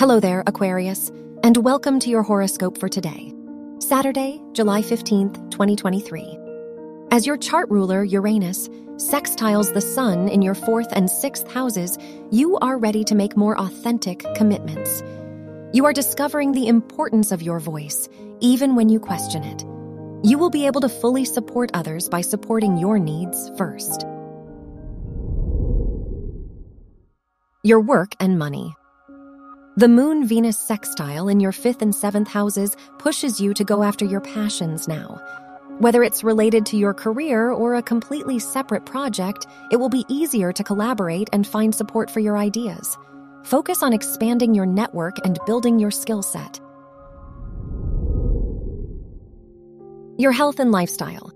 Hello there, Aquarius, and welcome to your horoscope for today, Saturday, July 15th, 2023. As your chart ruler, Uranus, sextiles the sun in your fourth and sixth houses, you are ready to make more authentic commitments. You are discovering the importance of your voice, even when you question it. You will be able to fully support others by supporting your needs first. Your work and money. The Moon Venus sextile in your fifth and seventh houses pushes you to go after your passions now. Whether it's related to your career or a completely separate project, it will be easier to collaborate and find support for your ideas. Focus on expanding your network and building your skill set. Your health and lifestyle.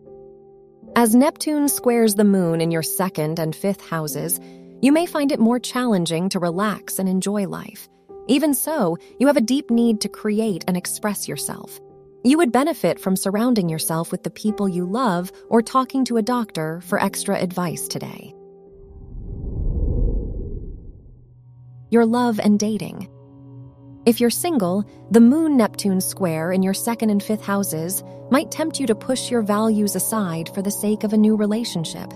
As Neptune squares the moon in your second and fifth houses, you may find it more challenging to relax and enjoy life. Even so, you have a deep need to create and express yourself. You would benefit from surrounding yourself with the people you love or talking to a doctor for extra advice today. Your love and dating. If you're single, the Moon Neptune square in your second and fifth houses might tempt you to push your values aside for the sake of a new relationship.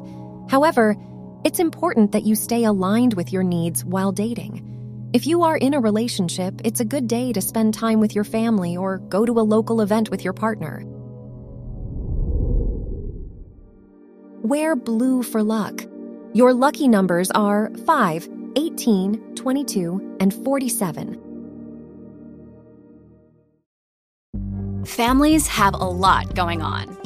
However, it's important that you stay aligned with your needs while dating. If you are in a relationship, it's a good day to spend time with your family or go to a local event with your partner. Wear blue for luck. Your lucky numbers are 5, 18, 22, and 47. Families have a lot going on.